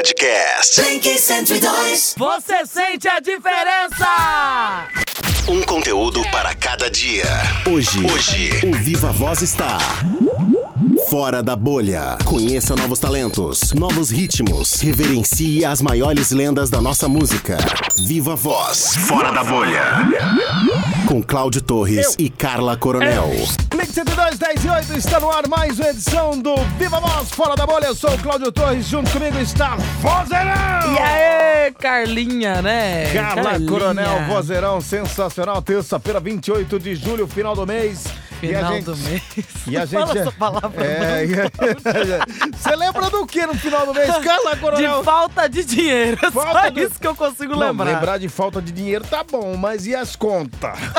Podcast. Blink 102. Você sente a diferença? Um conteúdo para cada dia. Hoje, Hoje. o Viva Voz está fora da bolha. Conheça novos talentos, novos ritmos, reverencie as maiores lendas da nossa música. Viva Voz, Fora da bolha. com Cláudio Torres e Carla Coronel. Blink 102, 10 e 8, está no ar mais uma edição do Viva Voz Fora da Bolha. Eu sou o Cláudio Torres, junto comigo está Vozeirão! E aí, Carlinha, né? Carla Carlinha. Coronel, Vozeirão, sensacional. Terça-feira, 28 de julho, final do mês. Final e a gente... do mês. E a gente. Fala essa palavra, é, não. Você lembra do que no final do mês? Carla Coronel. De falta de dinheiro. É Falta só de- isso que eu consigo Não, lembrar. lembrar de falta de dinheiro tá bom, mas e as contas?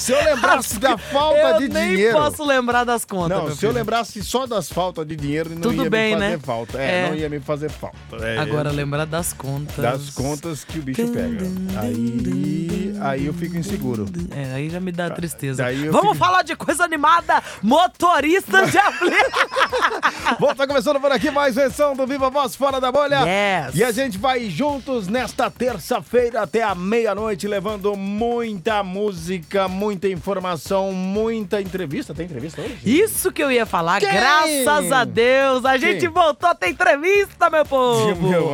Se eu lembrasse da falta eu de nem dinheiro. posso lembrar das contas. Não, se eu filho. lembrasse só das faltas de dinheiro, não Tudo ia bem, me fazer né? falta. É, É. não ia me fazer falta. É, Agora lembrar das contas. Das contas que o bicho pega. Aí, aí eu fico inseguro. É, aí já me dá tristeza. daí eu Vamos fico- falar de coisa animada. Motorista de aplicação. Bom, tá começando por aqui mais uma edição do Viva Voz Fora da Bolha. Yes. E a gente vai juntos nesta terça-feira até a meia-noite, levando muita música, muita informação, muita entrevista. Tem entrevista hoje? Isso que eu ia falar, Quem? graças a Deus, a gente Quem? voltou a ter entrevista, meu povo. Meu,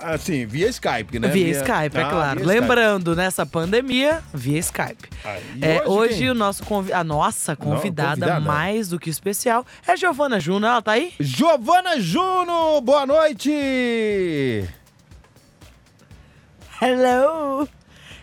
assim, via Skype, né? Via Skype, é Ah, claro. via Skype. Lembrando, nessa pandemia, via Skype. Aí, É, hoje hoje o nosso convi a nossa convidada, convidada. mais do que especial é Giovana Juno. Ela tá aí? Giovana Juno, boa noite! Hello,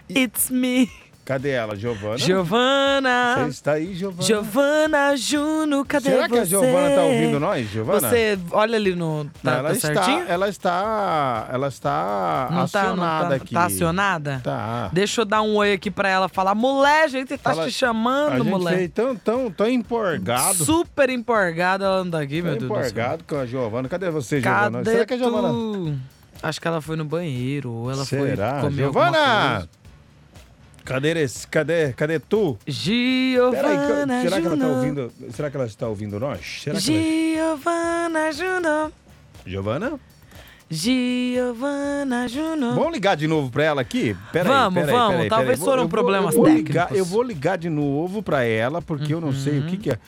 it's me, Cadê ela, Giovana? Você Giovana. está aí, Giovana? Giovana Juno, cadê Será você? que a Giovana tá ouvindo nós, Giovana? Você olha ali no. Tá, Não, ela, tá está, certinho? ela está. Ela está Não tá, não acionada tá, aqui. tá acionada? Tá. Deixa eu dar um oi aqui pra ela falar. Mulher, a gente tá te A chamando, gente mulher. veio tão, tão, tão empolgado. Super empolgada ela anda aqui, Tão meu Deus do céu. empolgado com a Giovana. Cadê você, Giovana? Cadê Será que a Giovana. tu? Acho que ela foi no banheiro, ou ela Será? foi comer Giovana! Cadê esse? Cadê? Cadê tu? Peraí, Giovana será que ela tá Juno. ouvindo? Será que ela está ouvindo nós? Será que ela... Giovana Juno. Giovana? Giovana Juno. Vamos ligar de novo pra ela aqui? Pera aí, Vamos, aí, vamos. pera aí, Talvez pera aí. foram Eu vou- problemas eu vou ligar- técnicos. eu vou ligar de novo pra ela, porque eu não sei Uhum. o que que é.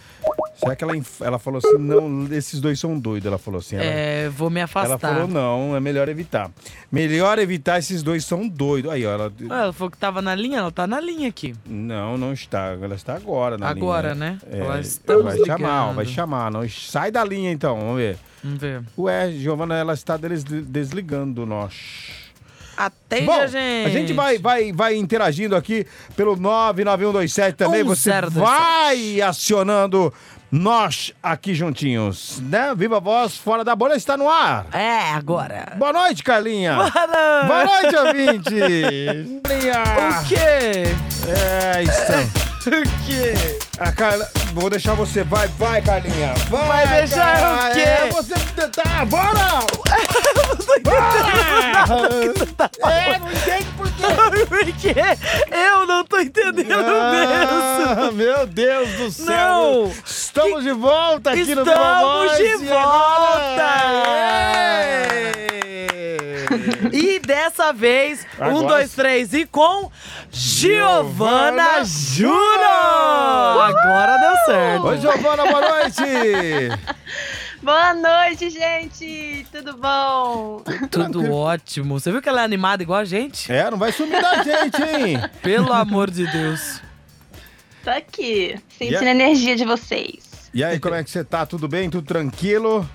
Será que ela, ela falou assim, não, esses dois são doidos, ela falou assim. Ela, É, vou me ela afastar. falou, não, é melhor evitar. Melhor evitar, esses dois são doidos. Aí, ó, ela... Ué, Ela falou que tava na linha, ela tá na linha aqui. Não, não está. Ela está agora na Agora, linha. né? É, Ela vai chamar, ligando. vai chamar. Não, sai da linha então, vamos ver. Vamos ver. Ué, Giovana, ela está des- desligando nós. Atende Bom, a gente. a gente vai, vai, vai interagindo aqui pelo 99127 também. Você 1027. vai acionando nós aqui juntinhos, né? Viva a Voz, Fora da Bolha está no ar. É, agora. Boa noite, Carlinha. Boa Boa noite. noite, ouvinte. Carlinha. O quê? É, isso. O quê? A Carla, vou deixar você. Vai, vai, Carlinha. Vai, Vai deixar eu Carla. o quê? É, você tá, bora! Bora! É, não entende por quê. Por quê? Eu não tô entendendo Ah, mesmo. meu Deus do céu. Não. Estamos de volta aqui no Viva Estamos Voz, de e agora- volta. E dessa vez, um, Agora dois, sim. três e com Giovana Giovana Júnior! Agora deu certo. Oi, Giovana, boa noite. Boa noite, gente! Tudo bom? Tudo ótimo. Você viu que ela é animada igual a gente? É, não vai sumir da gente, hein? Pelo amor de Deus. Tô aqui, sentindo Yeah. a energia de vocês. E aí, como é que você tá? Tudo bem? Tudo tranquilo?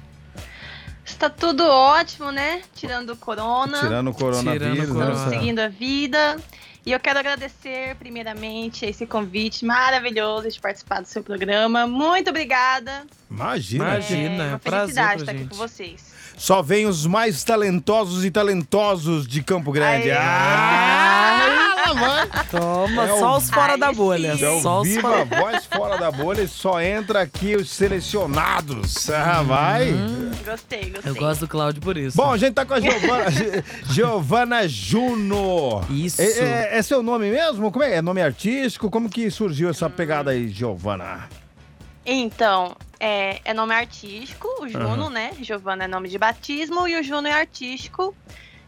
Está tudo ótimo, né? Tirando o corona, Tirando o coronavírus, Tirando o né? corona. seguindo a vida. E eu quero agradecer, primeiramente, esse convite maravilhoso de participar do seu programa. Muito obrigada. Imagina, Imagina. é uma prazer estar aqui com vocês. Só vem os mais talentosos e talentosos de Campo Grande. Aê. Ah. Toma, É só o- os fora Aí da bolha. sim. É Só os Viva fora... Voz fora da bolha e só entra aqui os selecionados. Ah, vai. Gostei, gostei. Eu gosto do Cláudio por isso. Bom, a gente tá com a Giovana, Gi- Giovana Juno. Isso. É, é- é seu nome mesmo? Como é? É nome artístico? Como que surgiu essa pegada aí, Giovana? Então, é, é nome artístico, o Juno, né? Giovana é nome de batismo e o Juno é artístico,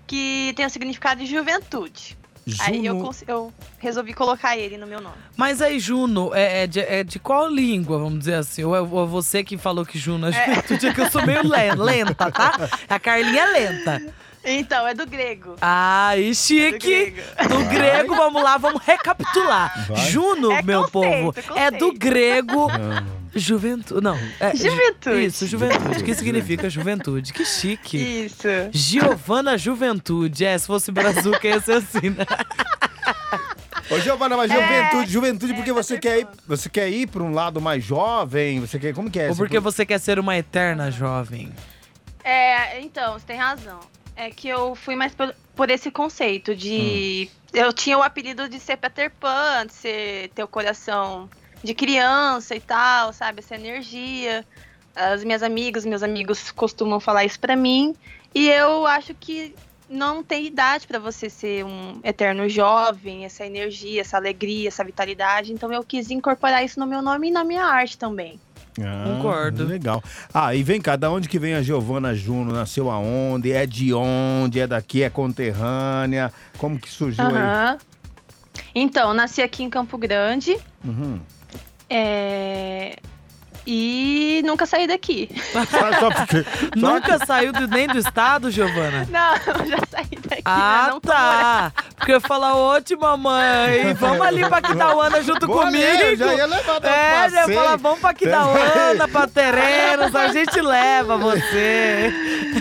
que tem o significado de juventude. Aí eu, Juno- eu resolvi colocar ele no meu nome. Mas aí, Juno, é, é de, é de qual língua, vamos dizer assim? Ou é, ou é você que falou que Juno é juventude? É que eu sou meio le- lenta, tá? A Carlinha é lenta. Então, é do grego. Ai, Do chique! grego. Do grego, vamos lá, vamos recapitular. Vai. Juno, É meu conceito, povo, é do conceito. grego Ah, juventude. Não, é, ju- Juventude. Isso, juventude. que significa juventude? Que chique. Isso. Giovana Juventude. É, se fosse Brazuca ia ser assim, né? Ô, Giovana, mas É, juventude, juventude, porque é, você tá quer, ir, você quer ir pra um lado mais jovem? Você quer. Como que é? Ou porque você quer ser uma eterna jovem? É, então, você tem razão. É que eu fui mais por, por esse conceito de. Eu tinha o apelido de ser Peter Pan, de ser, ter o coração de criança e tal, sabe? Essa energia. As minhas amigas, meus amigos costumam falar isso pra mim. E eu acho que não tem idade pra você ser um eterno jovem, essa energia, essa alegria, essa vitalidade. Então eu quis incorporar isso no meu nome e na minha arte também. Ah, Concordo. Legal. Ah, e vem cá, da onde que vem a Giovana Juno? Nasceu aonde? É de onde? É daqui? É conterrânea? Como que surgiu aí? Então, nasci aqui em Campo Grande. Uhum. É... E nunca saí daqui. Só, só porque. só Nunca saiu do- nem do estado, Giovana? Não, já saí daqui. mas Ah, tá. Porque eu ia falar, ô, mamãe, vamos ali pra Quitauana junto ali, eu comigo. já ia levar É, já ia falar, vamos pra Quitauana, pra Terrenos, a gente leva você.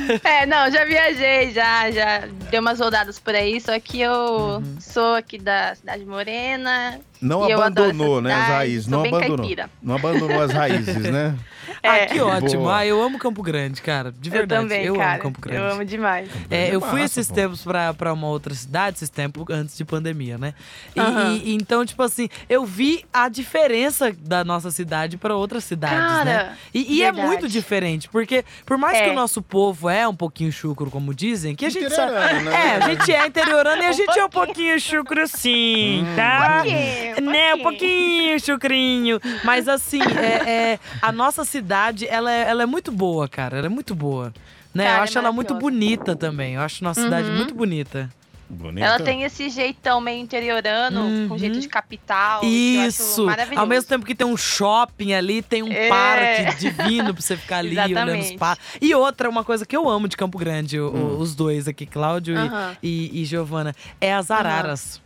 É, não, já viajei, já, já dei umas rodadas por aí, só que eu Uhum. sou aqui da Cidade Morena. Não e eu adoro abandonou, né, as cidade, raízes. sou Não abandonou. caipira. Não abandonou as raízes, né? É, Ah, que ótimo. Boa. Ah, eu amo Campo Grande, cara. De eu verdade. também, eu cara. amo Campo Grande. Eu amo demais. É, É eu fui massa, esses pô. tempos pra, pra uma outra cidade, esses tempos antes de pandemia, né? E, e- então, tipo assim, eu vi a diferença da nossa cidade pra outras cidades, né? Cara, E, e é muito diferente, porque por mais É. que o nosso povo é um pouquinho chucro, como dizem, que a gente sabe. Né? É, a gente é interiorano e a gente é um pouquinho chucro sim, tá? pouquinho, Né, um pouquinho. pouquinho, chucrinho. Mas assim, é, é, a nossa cidade, ela é, ela é muito boa, cara. Ela é muito boa. Né? Cara, eu é acho ela muito bonita também. Eu acho nossa cidade Uhum. muito bonita. Bonito. Ela tem esse jeitão meio interiorano, Uhum. com jeito de capital. que eu acho Isso! Ao mesmo tempo que tem um shopping ali, tem um É. parque divino pra você ficar ali olhando os parques. E outra, uma coisa que eu amo de Campo Grande, Hum. os dois aqui, Cláudio e- Aham. e, e Giovana, é as araras.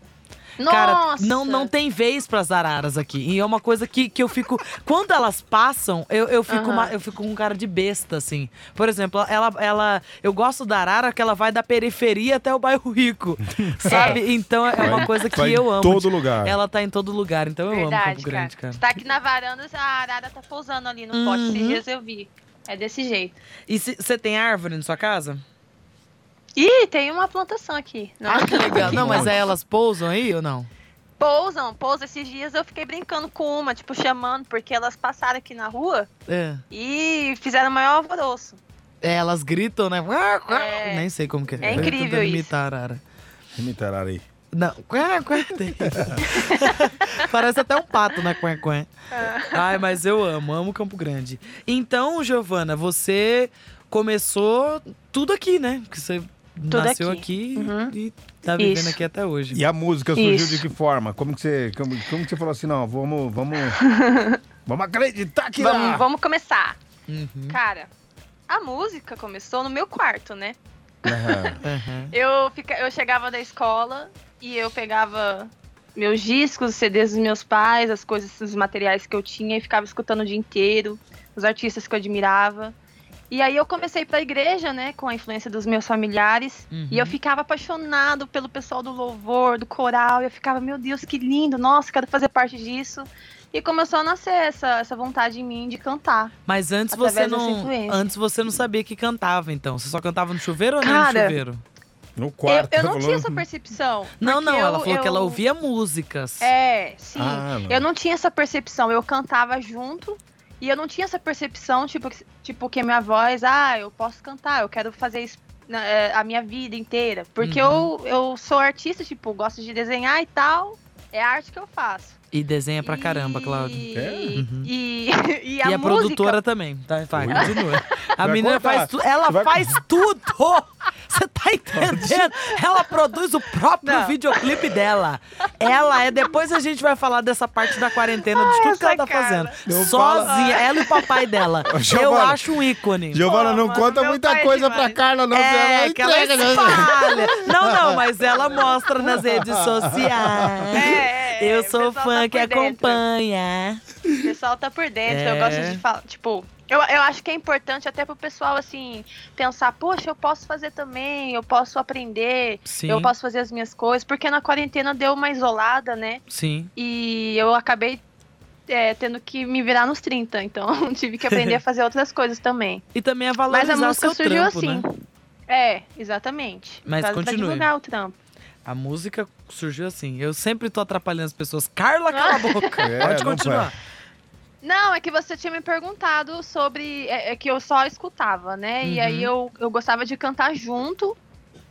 Nossa! Cara, não, não tem vez pras araras aqui. E é uma coisa que, que eu fico. Quando elas passam, eu, eu, fico Aham. uma- eu fico com um cara de besta, assim. Por exemplo, ela, ela. Eu gosto da arara que ela vai da periferia até o bairro rico. Sabe? Então é uma Vai- coisa que vai eu em amo. todo lugar. Ela tá em todo lugar, então eu Verdade, amo Campo Grande, cara. Você tá aqui na varanda, a arara tá pousando ali no poste. Esses Uhum. dias eu vi. É desse jeito. E você tem árvore na sua casa? Ih, tem uma plantação aqui. Não, Ah, que legal. Não, mas elas pousam aí ou não? Pousam, pousam. Esses dias eu fiquei brincando com uma, tipo, chamando, porque elas passaram aqui na rua É. e fizeram o maior alvoroço. É, elas gritam, né? É. Nem sei como que é. É incrível isso. imitar arara. Imitar aí. Não, quá, tem. Parece até um pato, né? Quá, quá. Ai, mas eu amo, amo Campo Grande. Então, Giovana, você começou tudo aqui, né? Que você Tudo nasceu aqui. aqui, Uhum. e tá vivendo Isso. aqui até hoje. E a música surgiu Isso. de que forma? Como que você, como, como que você falou assim, não, vamos, vamos, vamos acreditar que Vamos, dá. vamos começar. Uhum, Cara, a música começou no meu quarto, né? Aham. Eu, fica, eu chegava da escola e eu pegava meus discos, os CDs dos meus pais, as coisas, os materiais que eu tinha e ficava escutando o dia inteiro, os artistas que eu admirava. E aí eu comecei pra igreja, né, com a influência dos meus familiares, Uhum. e eu ficava apaixonado pelo pessoal do louvor, do coral, e eu ficava, meu Deus, que lindo, nossa, quero fazer parte disso. E começou a nascer essa, essa vontade em mim de cantar. Mas antes você não. Antes você não sabia que cantava, então. Você só cantava no chuveiro ou nem no chuveiro? No Eu, quarto. eu tá não tinha essa percepção. Não, não, eu- ela falou que ela eu- ouvia músicas. É, sim. Ah, não. Eu não tinha essa percepção, eu cantava junto e eu não tinha essa percepção, tipo, que- tipo que a minha voz, ah, eu posso cantar, eu quero fazer isso na- é, a minha vida inteira. Porque Uhum. eu, eu sou artista, tipo, gosto de desenhar e tal. É a arte que eu faço. E desenha pra caramba, E- Cláudio. É? Uhum. E, e a E a música. produtora também, tá? Vai, continua. A menina contar. faz tudo. Ela vai- faz tudo! Tá entendendo? Ela produz o próprio Não. videoclipe dela. Ela é. Depois a gente vai falar dessa parte da quarentena, de tudo que ela tá cara. fazendo. Sozinha, ela e o papai dela. Ô, Eu Giovana. acho um ícone. Giovana, não mano, conta muita é coisa pra demais. Carla, não. É, que ela entrega, né? espalha. Não, não, mas ela mostra nas redes sociais. É, é, Eu o sou tá fã por que dentro. acompanha. O pessoal tá por dentro. Eu É. gosto de falar, tipo. Eu, eu acho que é importante até pro pessoal, assim, pensar, poxa, eu posso fazer também, eu posso aprender, Sim, eu posso fazer as minhas coisas, porque na quarentena deu uma isolada, né? sim. E eu acabei é, tendo que me virar nos 30, então tive que aprender a fazer outras coisas também. E também Mas valorizar a música seu surgiu trampo, assim. né? É, exatamente. Mas pra, pra continue. divulgar o trampo. A música surgiu assim. Eu sempre tô atrapalhando as pessoas. Carla, cala a boca. É, Pode não continuar. Não, é que você tinha me perguntado sobre. É, é que eu só escutava, né? E Uhum. aí eu, eu gostava de cantar junto.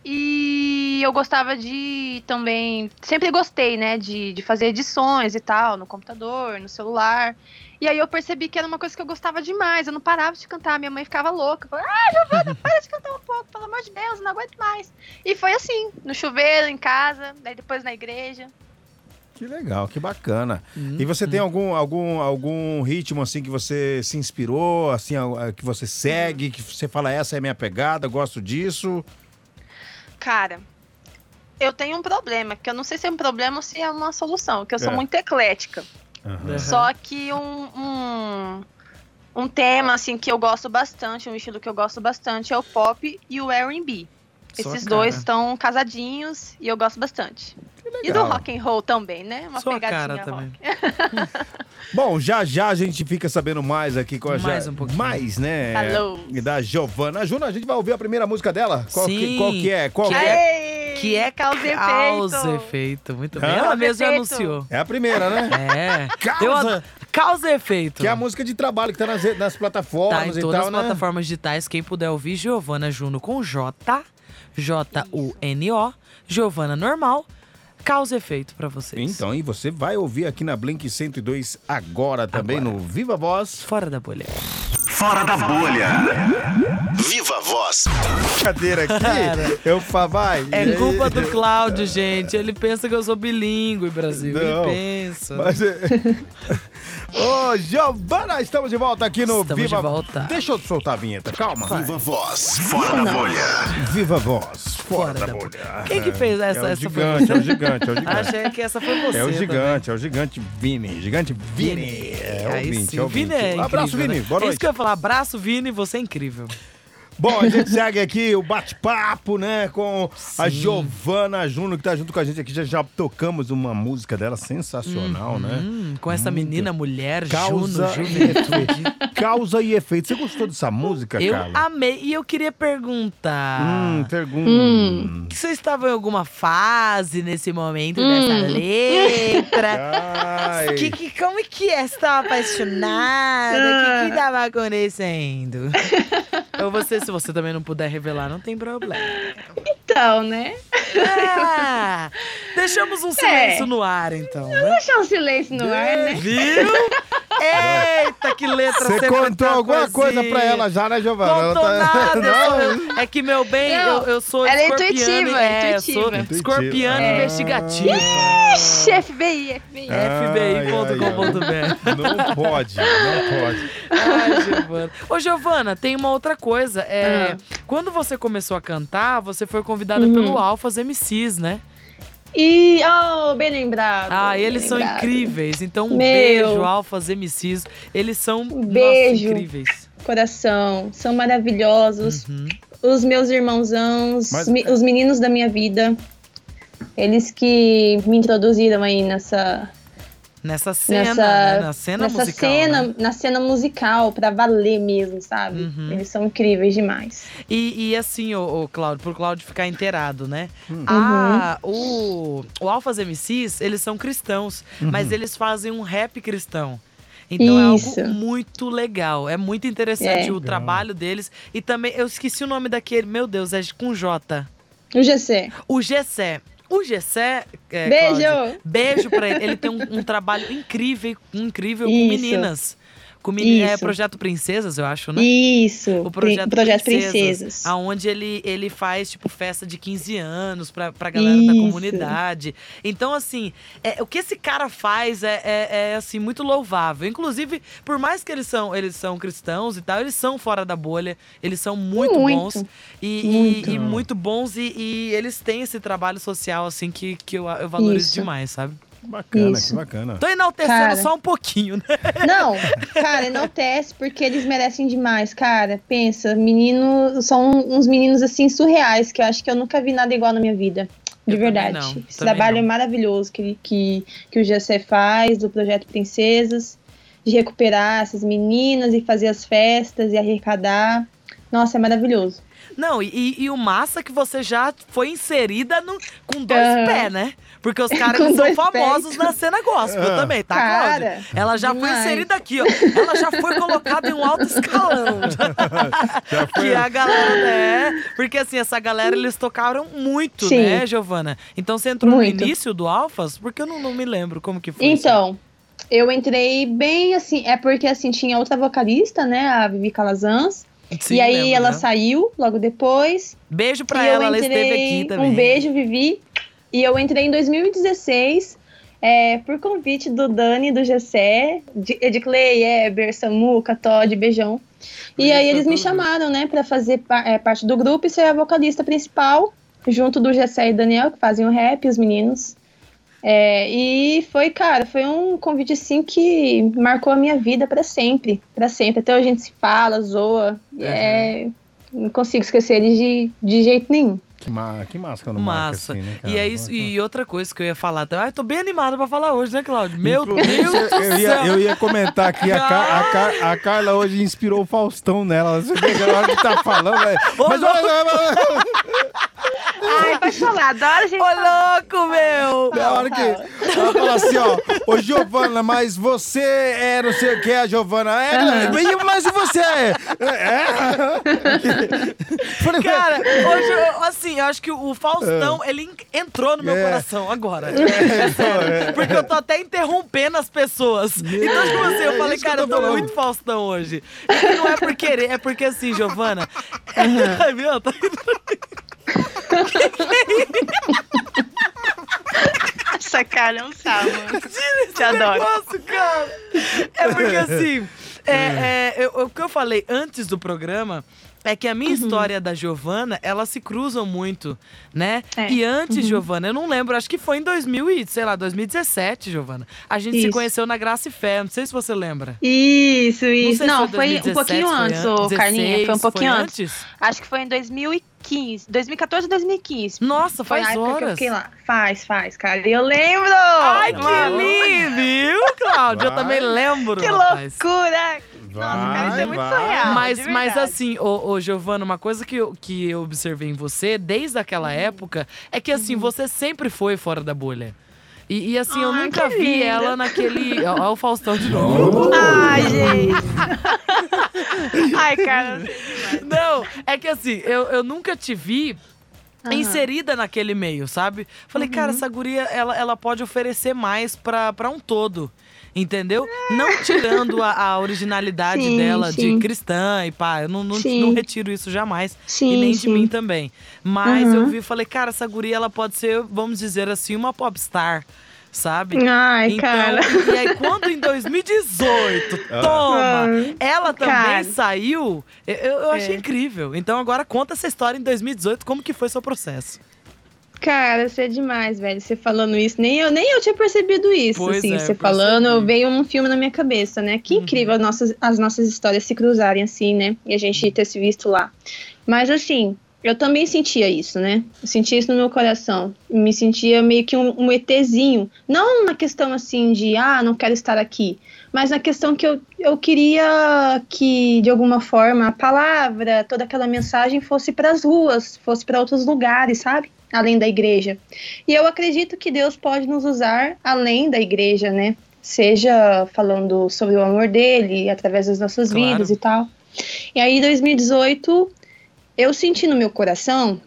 E eu gostava de também. Sempre gostei, né? De, de fazer edições e tal, no computador, no celular. E aí eu percebi que era uma coisa que eu gostava demais. Eu não parava de cantar. Minha mãe ficava louca. Falava, ah, Giovana, para de cantar um pouco, pelo amor de Deus, não aguento mais. E foi assim, no chuveiro, em casa, daí depois na igreja. Que legal, que bacana. Hum, E você tem algum, algum, algum ritmo assim que você se inspirou, assim, a- que você segue, que você fala, essa é minha pegada, gosto disso? Cara, eu tenho um problema, que eu não sei se é um problema ou se é uma solução, que eu sou É. muito eclética. Aham. Só que um, um, um tema, assim, que eu gosto bastante, um estilo que eu gosto bastante é o pop e o R&B. Esses cara. dois estão casadinhos e eu gosto bastante. E do rock and roll também, né? Uma Sua pegadinha cara também. Bom, já já a gente fica sabendo mais aqui com a Mais Ja- um pouquinho. Mais, né? Falou. E da Giovana. Juna, a gente vai ouvir a primeira música dela? Qual, que, Sim. qual que é? Qual que Que é? Ei, Que é causa e causa efeito. efeito. Muito bem. Hã? Ela mesma efeito. anunciou. É a primeira, né? É. Causa. Causa efeito. Que é a música de trabalho que tá nas, nas Tá plataformas em e todas tal, as né? plataformas digitais. Quem puder ouvir, Giovana Juno com J. J-U-N-O. Giovana normal. Causa efeito pra vocês. Então, e você vai ouvir aqui na Blink 102 agora também Agora. no Viva Voz. Fora da bolha. Fora da bolha. Viva Voz. Cadeira aqui, Cara. eu vai. É culpa do Cláudio, gente. Ele pensa que eu sou bilíngue, Brasil. Não, Ele pensa. Mas é... Ô, Giovana, estamos de volta aqui no Estamos Viva de volta. Deixa eu soltar a vinheta, calma. Viva Voz. Fora da bolha. Viva Voz, fora, Fora da, da bolha. Quem que fez essa- É o essa foi gigante, você? é o gigante, é o gigante. Achei que essa foi você. É o também. gigante, é o gigante Vini. Gigante Vini. É o Aí 20, sim, é o o Vini 20. é incrível, Abraço, Vini. né? Boa É isso noite. que eu ia falar. Abraço, Vini. Você é incrível. Bom, a gente segue aqui o bate-papo, né, com a Sim. Giovana Juno, que tá junto com a gente aqui. Já, já tocamos uma música dela sensacional, né? Hum, com essa Muito. menina, mulher, Causa Juno, e juventude. Causa e efeito. Você gostou dessa música, Eu Carla? amei. E eu queria perguntar. Hum, pergunta. Hum. que Vocês estavam em alguma fase nesse momento dessa letra? Que, que, como é que é? Você tava apaixonada? O que, que tava acontecendo? Ou você, se você também não puder revelar, não tem problema. Então, né? Ah, deixamos um silêncio no ar, então, né? Deixar um silêncio no ar, né? Viu? Eita, que letra Você contou tá alguma coisa pra ela já, né, Giovana? Ela Contou tá- nada. é que, meu bem, Não, eu, eu sou ela é intuitiva, é, é eu sou intuitiva. escorpiano Ah. investigativo. Ixi, FBI, FBI. FBI.com.br. Não pode, não pode. Ai, Giovana. Ô, Giovana, tem uma outra coisa. É, Ah. Quando você começou a cantar, você foi convidada Uhum. pelo Alphas MCs, né? E, oh, bem lembrado. Ah, eles são lembrado. incríveis. Então, um Meu. beijo, Alphas MCs. Eles são nossa, beijo. incríveis. Coração, são maravilhosos. Uhum. Os meus irmãozãos, Mas- os meninos da minha vida. Eles que me introduziram aí nessa, Nessa cena, Nessa- né? Na cena nessa musical. cena, né? na cena musical, pra valer mesmo, sabe? Uhum. Eles são incríveis demais. E, e assim, o, Cláudio, pro Cláudio ficar inteirado, né? Hum. A, o, o Alphas MCs, eles são cristãos, mas eles fazem um rap cristão. Então Isso. é algo muito legal. É muito interessante É. o trabalho deles. E também, eu esqueci o nome daquele, meu Deus, é com J. O GC. O Gessé. O Gessé. é, Beijo! Cláudia, beijo pra ele. Ele tem um, um trabalho incrível, incrível com Isso. meninas. Com meni- é Isso. Projeto Princesas, eu acho, né? Isso, O projeto, Projeto Princesas, Princesas. Aonde ele, ele faz, tipo, festa de 15 anos pra, pra galera da Isso. comunidade. Então, assim, é, o que esse cara faz é, é, é, assim, muito louvável. Inclusive, por mais que eles são, eles são cristãos e tal, eles são fora da bolha. Eles são muito, Muito. bons. E e- Muito. e muito bons. E, e eles têm esse trabalho social, assim, que, que eu, eu valorizo Isso. demais, sabe? Que bacana, Isso. que bacana. Tô enaltecendo Cara. só um pouquinho, né? Não, cara, enaltece porque eles merecem demais, cara. Pensa, menino, são uns meninos assim surreais que eu acho que eu nunca vi nada igual na minha vida. De Eu verdade. não, Esse trabalho não. é maravilhoso que, que, que o GC faz, do Projeto Princesas, de recuperar essas meninas e fazer as festas e arrecadar. Nossa, é maravilhoso. Não, e, e- o massa que você já foi inserida no- com dois Aham. pés, né? Porque os caras eles são dois famosos pés. na cena gospel Ah. também, tá, Cara, Cláudia? Ela já foi demais. inserida aqui, ó. Ela já foi colocada em um alto escalão. Já foi. que a galera, né? Porque assim, essa galera, eles tocaram muito, Sim. né, Giovana? Então você entrou Muito. no início do Alfas? Porque eu não, não me lembro como que foi. isso. Então, eu entrei bem assim, é porque assim, tinha outra vocalista, né, a Vivi Calazans, Sim, e aí lembro, ela né? saiu logo depois. Beijo pra e eu ela, ela esteve entrei- aqui também. Um beijo, Vivi. E eu entrei em 2016 é, por convite do Dani, do Gessé, de Edclay, Eber, Samuca, Todd, Beijão. E aí eles me chamaram, né, pra fazer é, parte do grupo e ser a vocalista principal, junto do Gessé e Daniel, que fazem o rap, os meninos. É, e foi, cara, foi um convite assim que marcou a minha vida pra sempre, pra sempre. Até hoje a gente se fala, zoa. e É, não consigo esquecer eles de, de jeito nenhum. Que, ma que massa quando marca Massa. assim, né, cara? e é isso, e outra coisa que eu ia falar também. Ai, tô bem animada pra falar hoje, né, Cláudio? Meu Inclusive, Deus do eu ia, céu! eu ia comentar aqui, a, Car- a, Car- a Carla hoje inspirou o Faustão nela. Você vê que na hora que tá falando. É... Ô, Mas olha, olha, Ai, pode falar, adoro gente. Ô, louco, meu! na hora que ela fala assim, ó, ô Giovana, mas você é não sei o que, a Giovana. É, mas e você é? É? Cara, hoje, eu- assim, eu acho que o Faustão, ele en- entrou no meu É. coração agora. É sério. Porque eu tô até interrompendo as pessoas. Então, tipo assim, eu É falei, cara, eu eu tô tô falando. muito Faustão hoje. E não é por querer, é porque assim, Giovana. É, viu? Tá- Essa cara é um salmo. Te adoro. Nossa, cara. É porque assim, é, é, eu- o que eu falei antes do programa é que a minha história da Giovana, elas se cruzam muito, né? É. E antes, Giovana, eu não lembro, acho que foi em 2000 e, sei lá, 2017, Giovana. A gente se Isso. conheceu na Graça e Fé, não sei se você lembra. Isso, isso. se Não, foi foi, 2017, um pouquinho foi antes, an- ô Carlinha. Foi um 16, pouquinho foi antes. Acho que foi em 2015. 2014 ou 2015. Nossa, Foi faz época que eu horas. fiquei lá. Faz, faz, cara. E eu lembro! Ai, que lindo, viu, Cláudio? Eu também lembro. Que rapaz. loucura! Nossa, cara, isso é muito vai. surreal. Mas, mas assim, ô, ô Giovana, uma coisa que eu, que eu observei em você desde aquela Uhum. época é que assim, você sempre foi fora da bolha. E, e, assim, eu Ai, nunca que vi linda. ela naquele. Ó o Faustão de novo. Ai, gente. Ai, cara. eu. Não, é que assim, eu, eu nunca te vi. Aham. Inserida naquele meio, sabe? Falei, cara, Uhum. essa guria, ela, ela pode oferecer mais pra, pra um todo. Entendeu? Não tirando a, a originalidade Sim, dela de sim. cristã e pá, eu não, não, não retiro isso jamais. Sim, e nem de mim também. Mas Uhum. eu vi e falei, cara, essa guria ela pode ser, vamos dizer assim, uma popstar, sabe? Ai, Então, cara. e aí quando em 2018, toma, Ah, ela também Cara. saiu, eu, eu achei É. incrível. Então agora conta essa história em 2018, como que foi seu processo? Cara, você é demais, velho. Você falando isso, nem eu, nem eu tinha percebido isso. Pois assim, é, você eu falando, percebi. veio um filme na minha cabeça, né? Que Uhum. incrível as nossas, as nossas histórias se cruzarem assim, né? E a gente ter se visto lá. Mas assim, eu também sentia isso, né? Eu sentia isso no meu coração. Me sentia meio que um, um ETzinho. Não na questão assim de, ah, não quero estar aqui. Mas na questão que eu, eu queria que, de alguma forma, a palavra, toda aquela mensagem fosse para as ruas, fosse para outros lugares, sabe? Além da igreja. E eu acredito que Deus pode nos usar além da igreja, né? Seja falando sobre o amor dele, através das nossas Claro. vidas e tal. E aí, em 2018, eu senti no meu coração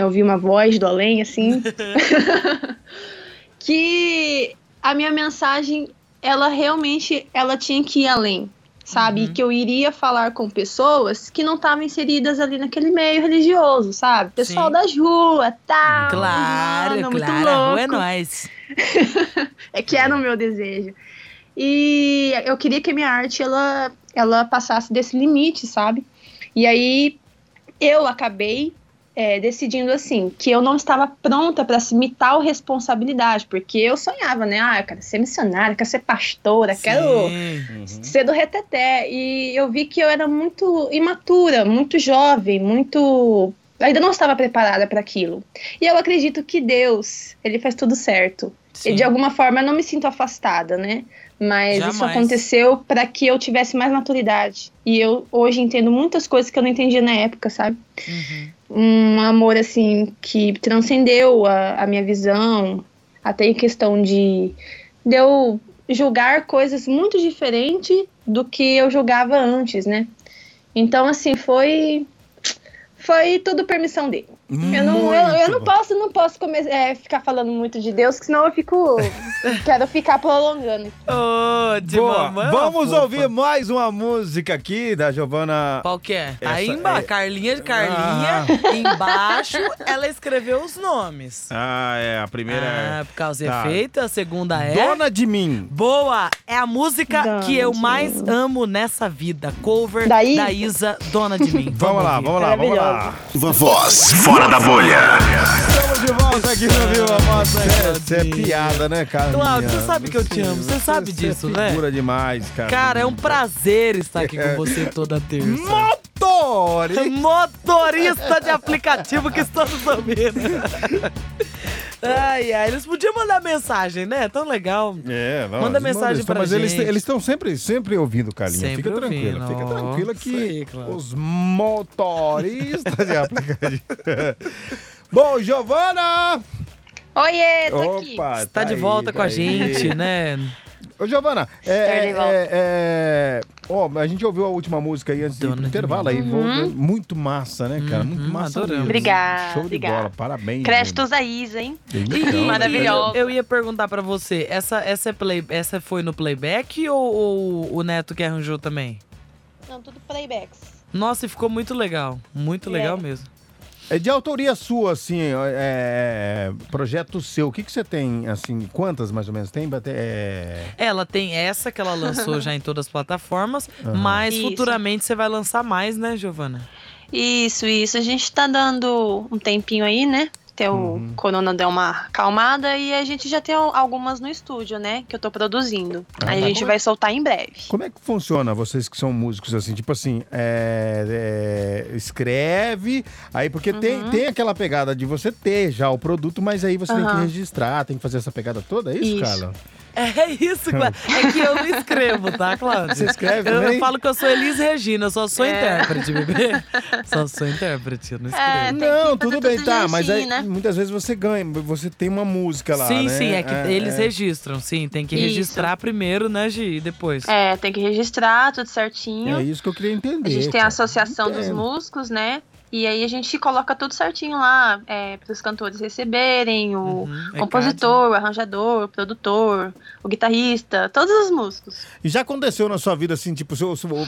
eu ouvi uma voz do além, assim, que a minha mensagem, ela realmente, ela tinha que ir além, sabe? Uhum. Que eu iria falar com pessoas que não estavam inseridas ali naquele meio religioso, sabe? Pessoal Sim. das ruas, tal. Claro, mano, muito claro. a rua é louco. nóis. É que era o meu desejo. E eu queria que a minha arte ela, ela passasse desse limite, sabe? E aí eu acabei é, decidindo assim que eu não estava pronta para assumir tal responsabilidade, porque eu sonhava, né? Ah, eu quero ser missionária, quero ser pastora, quero Sim. ser do reteté. E eu vi que eu era muito imatura, muito jovem, muito. Ainda não estava preparada para aquilo. E eu acredito que Deus, ele faz tudo certo. E Sim. de alguma forma eu não me sinto afastada, né? Mas isso Jamais. aconteceu para que eu tivesse mais maturidade. E eu hoje entendo muitas coisas que eu não entendia na época, sabe? Uhum. Um amor assim que transcendeu a, a minha visão, até em questão de, de eu julgar coisas muito diferentes do que eu julgava antes, né? Então, assim, foi. Foi tudo permissão dele. Eu não, eu, eu não posso, não posso come- é, ficar falando muito de Deus, que senão eu fico. quero ficar prolongando. Ô, de Boa. mamãe, Vamos fofa. ouvir mais uma música aqui da Giovana. Qual que é? Essa Aí embaixo, é- Carlinha de Carlinha. Embaixo, ela escreveu os nomes. Ah, é, a primeira Ah, por causa do Tá. efeito. A segunda é. é... Dona de Mim. Boa! É a música Dona que eu mais Mim. amo nessa vida. Cover Da da Isa? Dona de Mim. Vamos lá, ouvir. vamos lá, vamos lá. Voz fora da bolha. Estamos de volta aqui no Viva Voz. Você é piada, né, cara? Cláudio, você sabe que eu te amo, você sabe disso, é né? figura demais, cara. Cara, é um prazer estar aqui É. com você toda terça. Motor! Motorista de aplicativo que estão nos ouvindo. Ai, ai, eles podiam mandar mensagem, né? Tão legal. É, não, Manda eles mensagem eles pra Mas eles gente. eles estão sempre, sempre ouvindo, Carlinhos. Sempre Fica tranquila, ouvindo. fica tranquila que aí, claro. os motoristas de aplicativo. Bom, Giovana! Oiê, tô aqui. Opa, Tá de aí, volta com tá a aí. gente, né? Ô, Giovana, é, é, volta. é, ó, a gente ouviu a última música aí antes Dona do intervalo aí. Uhum. Muito massa, né, cara? Muito Uhum, massa. adoramos. mesmo. Obrigada, Show de obrigada. bola, parabéns. Créditos a Isa, hein? Então, Maravilhosa. Eu ia perguntar pra você, essa, essa, é play, essa foi no playback ou, ou o Neto que arranjou também? Não, tudo playbacks. Nossa, e ficou muito legal. Muito É. legal mesmo. É de autoria sua, assim, é, projeto seu. O que, que você tem, assim, quantas mais ou menos tem? É, Ela tem essa que ela lançou já em todas as plataformas, Aham. mas Isso. futuramente você vai lançar mais, né, Giovana? Isso, isso. A gente tá dando um tempinho aí, né? Até o Uhum. corona deu uma acalmada e a gente já tem algumas no estúdio, né? Que eu tô produzindo. Ah, aí tá. a gente vai soltar em breve. Como é que funciona, vocês que são músicos, assim, tipo assim, é, é, escreve, aí porque tem, Uhum. tem aquela pegada de você ter já o produto, mas aí você tem que registrar, tem que fazer essa pegada toda, é isso, Isso. Carla? É isso, Cláudio. É que eu não escrevo, tá, Cláudio? Você escreve eu, também? falo que eu sou Elis Regina, eu só sou É. intérprete, bebê. Só sou intérprete, eu não escrevo. É, tem que Não, tudo bem, tudo tá, mas aí né? muitas vezes você ganha, você tem uma música lá, sim, né? sim, é que eles registram, sim. Tem que Isso. registrar primeiro, né, Gi? E depois. É, tem que registrar tudo certinho. É isso que eu queria entender. A gente tem a associação dos músicos, né? E aí a gente coloca tudo certinho lá, é, para os cantores receberem, o Uhum, é compositor, o arranjador, o produtor, o guitarrista, todos os músicos. E já aconteceu na sua vida, assim, tipo,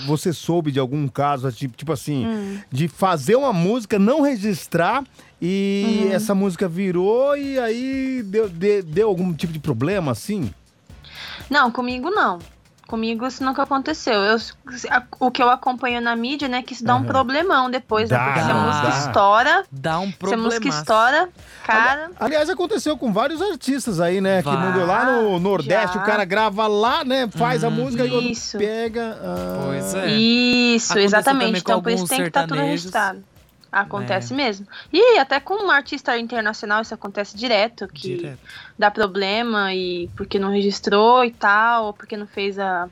você soube de algum caso, tipo, tipo assim, Hum. de fazer uma música, não registrar e Uhum. essa música virou e aí deu, de- deu algum tipo de problema, assim? Não, comigo não. Comigo isso nunca aconteceu. Eu, a- o que eu acompanho na mídia, né, que isso dá um Aham. problemão depois, né? Dá, Porque se a dá. música estoura, Dá um se a problema. música estoura, cara. Aliás, aconteceu com vários artistas aí, né? Que Vai. não deu lá no Nordeste, Já. o cara grava lá, né? Faz a Uhum. música e pega. ah, Pois é. Isso, Aconteceu exatamente. Então por isso tem que estar tudo sertanejos. registrado. Acontece É. mesmo. E até com um artista internacional isso acontece direto, que Direto. dá problema e porque não registrou e tal, ou porque não fez a,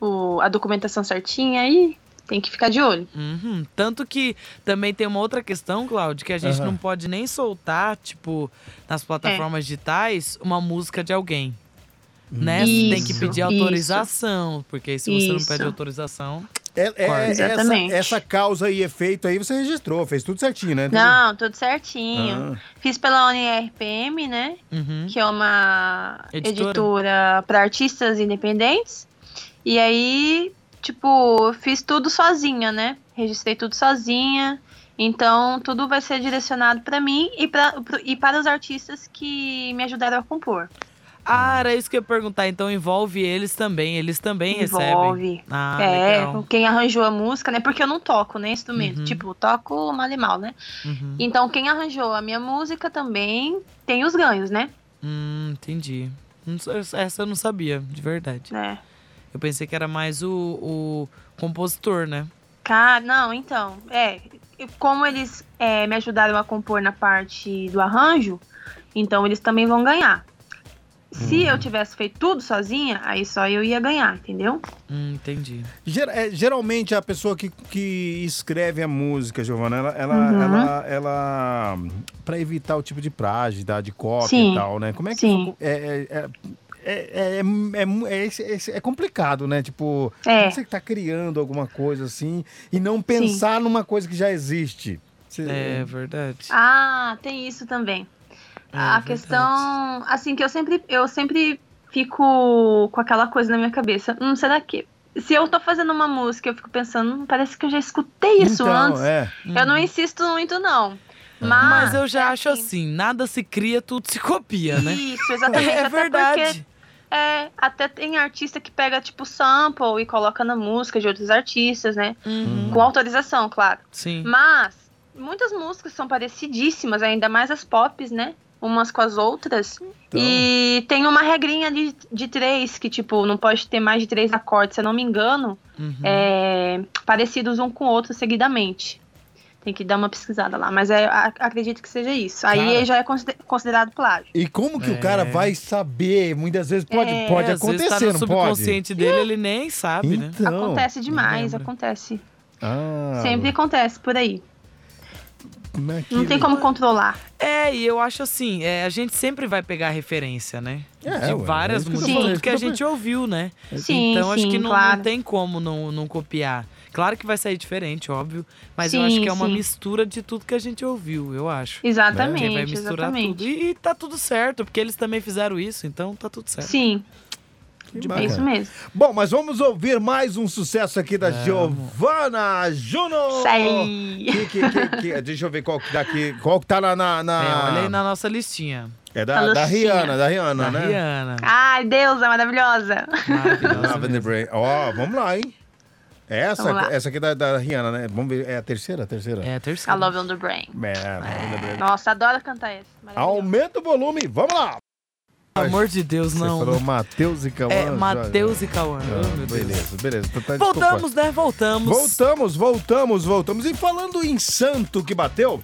o- a documentação certinha, aí tem que ficar de olho. Uhum. Tanto que também tem uma outra questão, Cláudio, que a gente Aham. não pode nem soltar, tipo, nas plataformas digitais, uma música de alguém. Né? Você tem que Isso, pedir isso. autorização, porque aí se você não Isso. pede autorização, É, é- Corta. essa, Exatamente. essa causa e efeito aí você registrou, fez tudo certinho, né? Não, tudo certinho. Ah. Fiz pela UniRPM, né? Uhum. Que é uma Editora. editora para artistas independentes. E aí, tipo, fiz tudo sozinha, né? Registrei tudo sozinha. Então, tudo vai ser direcionado para mim e, pra, pro- e para os artistas que me ajudaram a compor. Ah, era isso que eu ia perguntar. Então envolve eles também. Eles também recebem. Envolve. Ah, é, legal. quem arranjou a música, né? Porque eu não toco, né? Instrumento. Uhum. Tipo, toco mal e mal, né? Uhum. Então, quem arranjou a minha música também tem os ganhos, né? Hum, entendi. Essa eu não sabia, de verdade. né? Eu pensei que era mais o, o compositor, né? Cara, não, então, é, como eles é, me ajudaram a compor na parte do arranjo, então eles também vão ganhar. Se eu tivesse feito tudo sozinha, aí só eu ia ganhar, entendeu? Hum, entendi. Ger- é, geralmente a pessoa que, que escreve a música, Giovana, ela, ela, Uhum. ela, ela para evitar o tipo de plágio, tá, de cópia Sim, e tal, né? Como é que sim. é, é, é, é, é, é, é, é complicado, né? Tipo, É. você que tá criando alguma coisa assim e não pensar numa coisa que já existe. Você- É verdade. Ah, tem isso também. É a verdade. questão, assim, que eu sempre, eu sempre fico com aquela coisa na minha cabeça. Hum, será que se eu tô fazendo uma música, eu fico pensando, hum, parece que eu já escutei isso então, antes. é. Eu não insisto muito não. Mas, Uhum. Mas eu já é acho assim, nada se cria, tudo se copia, né? Isso, exatamente. É até verdade. Porque, é, até tem artista que pega, tipo, sample e coloca na música de outros artistas, né? Uhum. Com autorização, claro. Sim. Mas muitas músicas são parecidíssimas, ainda mais as pops, né? Umas com as outras. Então. E tem uma regrinha de, de três, que, tipo, não pode ter mais de três acordes, se eu não me engano, Uhum. é, parecidos um com o outro seguidamente. Tem que dar uma pesquisada lá, mas é, acredito que seja isso. Aí Cara. já é consider- considerado plágio. E como que É. o cara vai saber? Muitas vezes pode, É, pode Às vezes tá acontecer, no não pode? subconsciente dele, ele nem sabe, né? Então. acontece demais, acontece. Ah, Sempre acontece por aí. Mas que Não tem como controlar. É, e eu acho assim, é, a gente sempre vai pegar referência, né? É, de ué, é várias eu tô músicas, que a eu gente ouviu, né? Sim, então acho sim, que não, claro. não tem como não, não copiar. Claro que vai sair diferente, óbvio, mas eu Sim, acho que é uma sim. mistura de tudo que a gente ouviu, eu acho. Exatamente, Porque vai misturar exatamente. tudo. E, e tá tudo certo, porque eles também fizeram isso, então tá tudo certo. Sim, é isso mesmo. Bom, mas vamos ouvir mais um sucesso aqui da Giovana Juno. Sai. Que, que, que, que- deixa eu ver qual que, daqui, qual que tá na. na, na- É, olha aí na nossa listinha. É da, A da. Rihanna, da Rihanna, Da né? Rihanna. Ai, deusa maravilhosa. Maravilhosa. Ó, vamos lá, hein? Essa, Vamos lá. essa aqui é da, da Rihanna, né? Vamos ver. É a terceira? A terceira? É a A terceira. Love on the Brain. É, Brain. Nossa, adoro cantar essa. Aumenta o volume, vamos lá! Pelo amor de Deus, Você não. falou Matheus e Cauã. É Matheus e Cauã. Deus. beleza, beleza. Tá- tá desculpa. Voltamos, né? Voltamos. Voltamos, voltamos, voltamos. E falando em santo que bateu,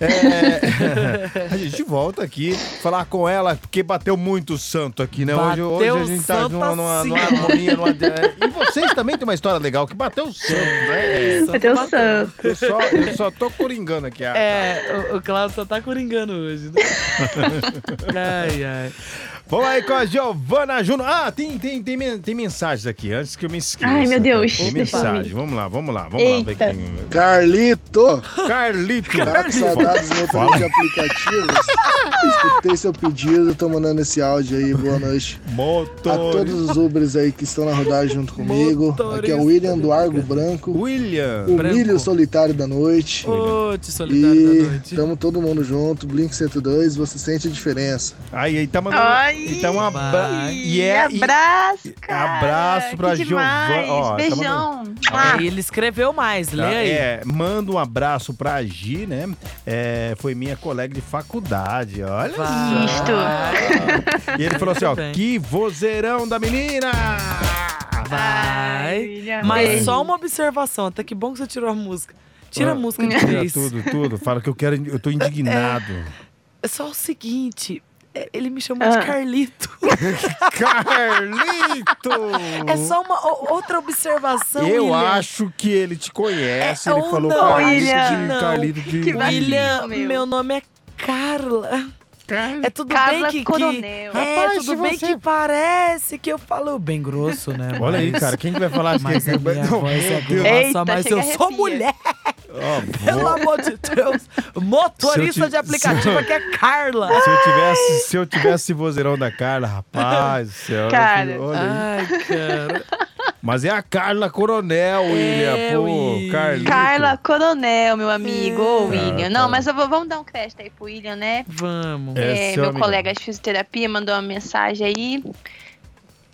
é, a gente volta aqui falar com ela, porque bateu muito santo aqui, né? Hoje, hoje a gente tá numa, numa, assim, numa harmonia. Numa, e vocês também têm uma história legal, que bateu santo, né? Santo Bateu santo. Eu só, eu só tô coringando aqui. a- É, o, o Claudio só tá coringando hoje, né? ai, ai. Vamos aí com a Giovana Juno. Ah, tem, tem, tem, tem mensagens aqui, antes que eu me esqueça. Ai, meu Deus, Tem mensagem. Vamos lá, vamos lá, vamos lá. Ver Eita. quem... Carlito, Carlito. tá com saudades do motorista de aplicativos? Escutei seu pedido, tô mandando esse áudio aí, boa noite. A Motor. todos os Ubers aí que estão na rodagem junto comigo. Aqui é o William do Argo Branco, William. o Branco. milho solitário da noite. Ô, te solidário da E noite. tamo todo mundo junto, Blink 102, você sente a diferença. Aí, aí tá mandando. Ai, então, um abra... e é, e- abraço, cara. abraço pra Giovana. Ó, tá Beijão. É, Ah, ele escreveu mais, tá, lê aí. é, manda um abraço pra Gi, né? É, foi minha colega de faculdade, olha. Isto. E ele falou assim, ó, que vozeirão da menina! Vai. William, Mas só uma observação, até que bom que você tirou a música. Tira a Ah, música de Tira vez. tudo, tudo. Fala que eu quero, eu tô indignado. É só o seguinte, é, ele me chamou Ah. de Carlito. Carlito! É só uma o- outra observação, Eu William. acho que ele te conhece. É, ele ou falou não, Carlito William. de Não. Carlito de Que William. William, Meu. meu nome é Carla. É tudo Carla bem que, que Coronel. é Rapaz, tudo bem você- que parece que eu falo bem grosso, né? Olha aí, Mas- cara, quem que vai falar assim? Mas a minha Não, voz é grossa, Eita, mas eu sou mulher, Ó, pelo amor de Deus. Motorista eu de aplicativo eu- aqui é Carla. Se eu tivesse, se eu tivesse vozeirão da Carla, rapaz do céu. Cara. olha aí. Ai, cara. Mas é a Carla Coronel, William. Pô, William. Carlito. Carla Coronel, meu amigo, ô É. William. Ah, Não, tá. mas eu vou, vamos dar um crédito aí pro William, né? Vamos. É, É, meu colega de fisioterapia mandou uma mensagem aí.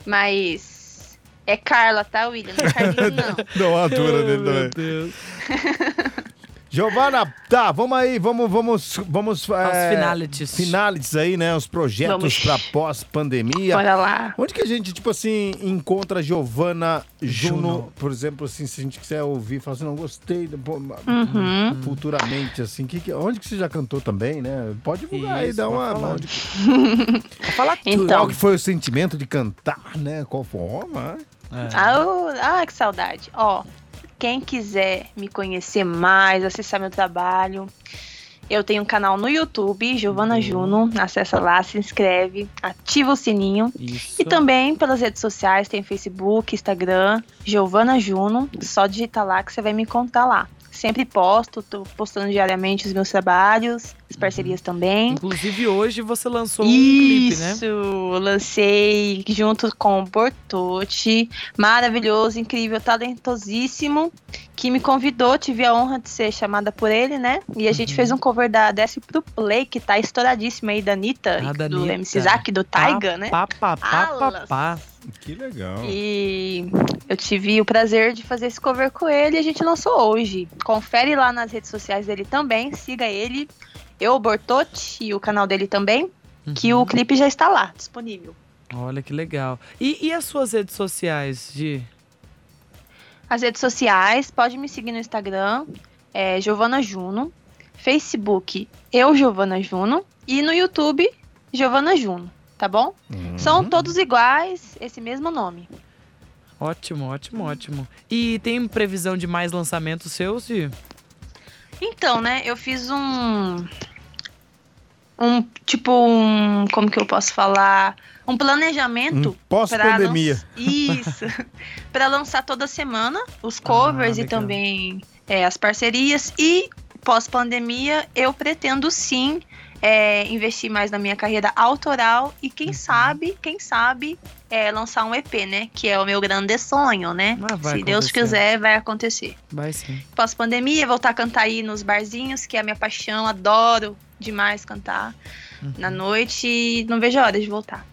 Mas é Carla, tá, William? Não é Carlinhos, não. Dá uma dura nele Meu também. Deus. Giovana, tá, vamos aí, vamos, vamos, vamos. As finalities. Finalities aí, né? Os projetos pra pós-pandemia. Bora lá. Onde que a gente, tipo assim, encontra Giovana Juno, Juno. por exemplo, assim, se a gente quiser ouvir, falar assim, não gostei, pô, Uhum. futuramente, assim, que, que- onde que você já cantou também, né? Pode divulgar aí, dá uma... falar. onde- falar tudo. Então. Qual que foi o sentimento de cantar, né? Qual forma? É. Ah, ô, ah, que saudade. Ó, quem quiser me conhecer mais, acessar meu trabalho, eu tenho um canal no YouTube, Giovana Juno. Acessa lá, se inscreve, ativa o sininho. Isso. E também pelas redes sociais, tem Facebook, Instagram, Giovana Juno. Só digitar lá que você vai me encontrar lá. Sempre posto, tô postando diariamente os meus trabalhos, as parcerias também. Inclusive, hoje você lançou um clipe, né? Isso, lancei junto com o Bortotti, maravilhoso, incrível, talentosíssimo, que me convidou, tive a honra de ser chamada por ele, né? E a gente Uhum. fez um cover da Desce pro Play, que tá estouradíssima aí, da Anitta, Ah, e do Anitta. MC Zack, do Taiga, né? Pá, pá, pá, pá, Alas. pá. Que legal. E eu tive o prazer de fazer esse cover com ele e a gente lançou hoje. Confere lá nas redes sociais dele também, siga ele, eu, Bortotti, e o canal dele também, que Uhum. o clipe já está lá, disponível. Olha que legal. E, e as suas redes sociais, Gi? As redes sociais, pode me seguir no Instagram, é Giovana Juno, Facebook, eu Giovana Juno, e no YouTube, Giovana Juno, tá bom? Uhum. São todos iguais, esse mesmo nome. Ótimo, ótimo, ótimo. E tem previsão de mais lançamentos seus, Gi? Então, né, eu fiz um. Um, tipo, um. Como que eu posso falar? Um planejamento. Um Pós-pandemia. Isso. para lançar toda semana os covers Ah, e também é, as parcerias. E pós-pandemia, eu pretendo sim é, investir mais na minha carreira autoral e Uhum. quem sabe, quem sabe, é, lançar um EP, né? Que é o meu grande sonho, né? Ah, Se Deus acontecer. quiser, vai acontecer Vai sim. pós-pandemia, voltar a cantar aí nos barzinhos, que é a minha paixão, adoro demais cantar Uhum. na noite e não vejo a hora de voltar.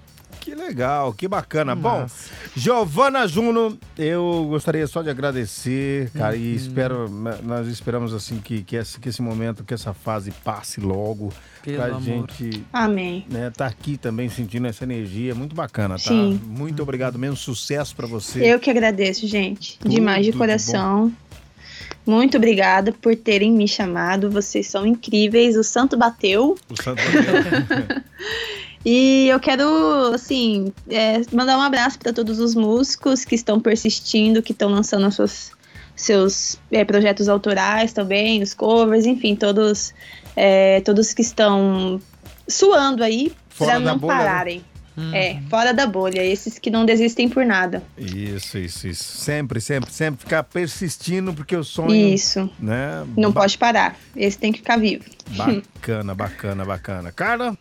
Que legal, que bacana. Bom, Massa. Giovana Juno, eu gostaria só de agradecer, cara, e Uhum. espero, nós esperamos assim que, que, esse, que esse momento, que essa fase passe logo, Pelo pra amor. gente Amém. né, tá aqui também sentindo essa energia, muito bacana, tá? Sim. Muito obrigado mesmo, sucesso pra você. Eu que agradeço, gente. Demais de Tudo de coração. Muito obrigada por terem me chamado. Vocês são incríveis. O santo bateu. O Santo Deus. E eu quero, assim, é, mandar um abraço para todos os músicos que estão persistindo, que estão lançando os seus, seus é, projetos autorais também, os covers, enfim, todos, é, todos que estão suando aí para não bolha, né? pararem. Uhum. É, fora da bolha, esses que não desistem por nada. Isso, isso, isso. Sempre, sempre, sempre ficar persistindo, porque o sonho, Isso, né? não ba- pode parar. Esse tem que ficar vivo. Bacana, bacana, bacana. Carla,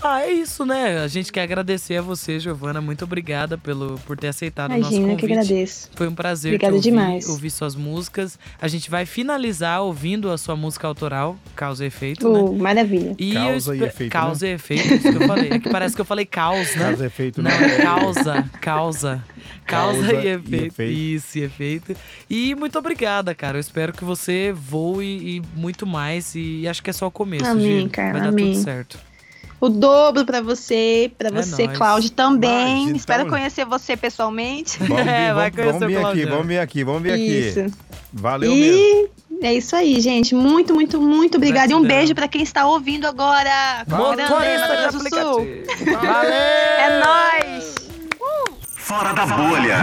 Ah, é isso, né? A gente quer agradecer a você, Giovana. Muito obrigada pelo, por ter aceitado o nosso Imagina, eu convite. que agradeço. Foi um prazer Obrigada ouvir, demais. ouvir suas músicas. A gente vai finalizar ouvindo a sua música autoral, Causa e Efeito, né? Oh, maravilha. E Causa e efeito, Causa e efeito, isso que eu falei. É que parece que eu falei caos, né? caso efeito, Não, né? é causa, causa. Causa, Causa e, e efeito. efeito. Isso, e efeito. E muito obrigada, cara. Eu espero que você voe e muito mais. E acho que é só o começo, Amém, cara, Vai dar amém. tudo certo. O dobro pra você, pra É você, nóis. Cláudio, também. Imagina, Espero conhecer você pessoalmente. Vamos vir, É, vamos, vamos vir aqui, vamos vir aqui, vamos vir aqui. Isso. Valeu mesmo. E é isso aí, gente. Muito, muito, muito obrigada. E um beijo pra quem está ouvindo agora. Motorista do Sul. aplicativo. Valeu! É nóis! Fora da bolha.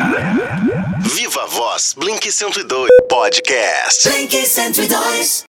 Viva a Voz Blink 102 Podcast. Blink 102.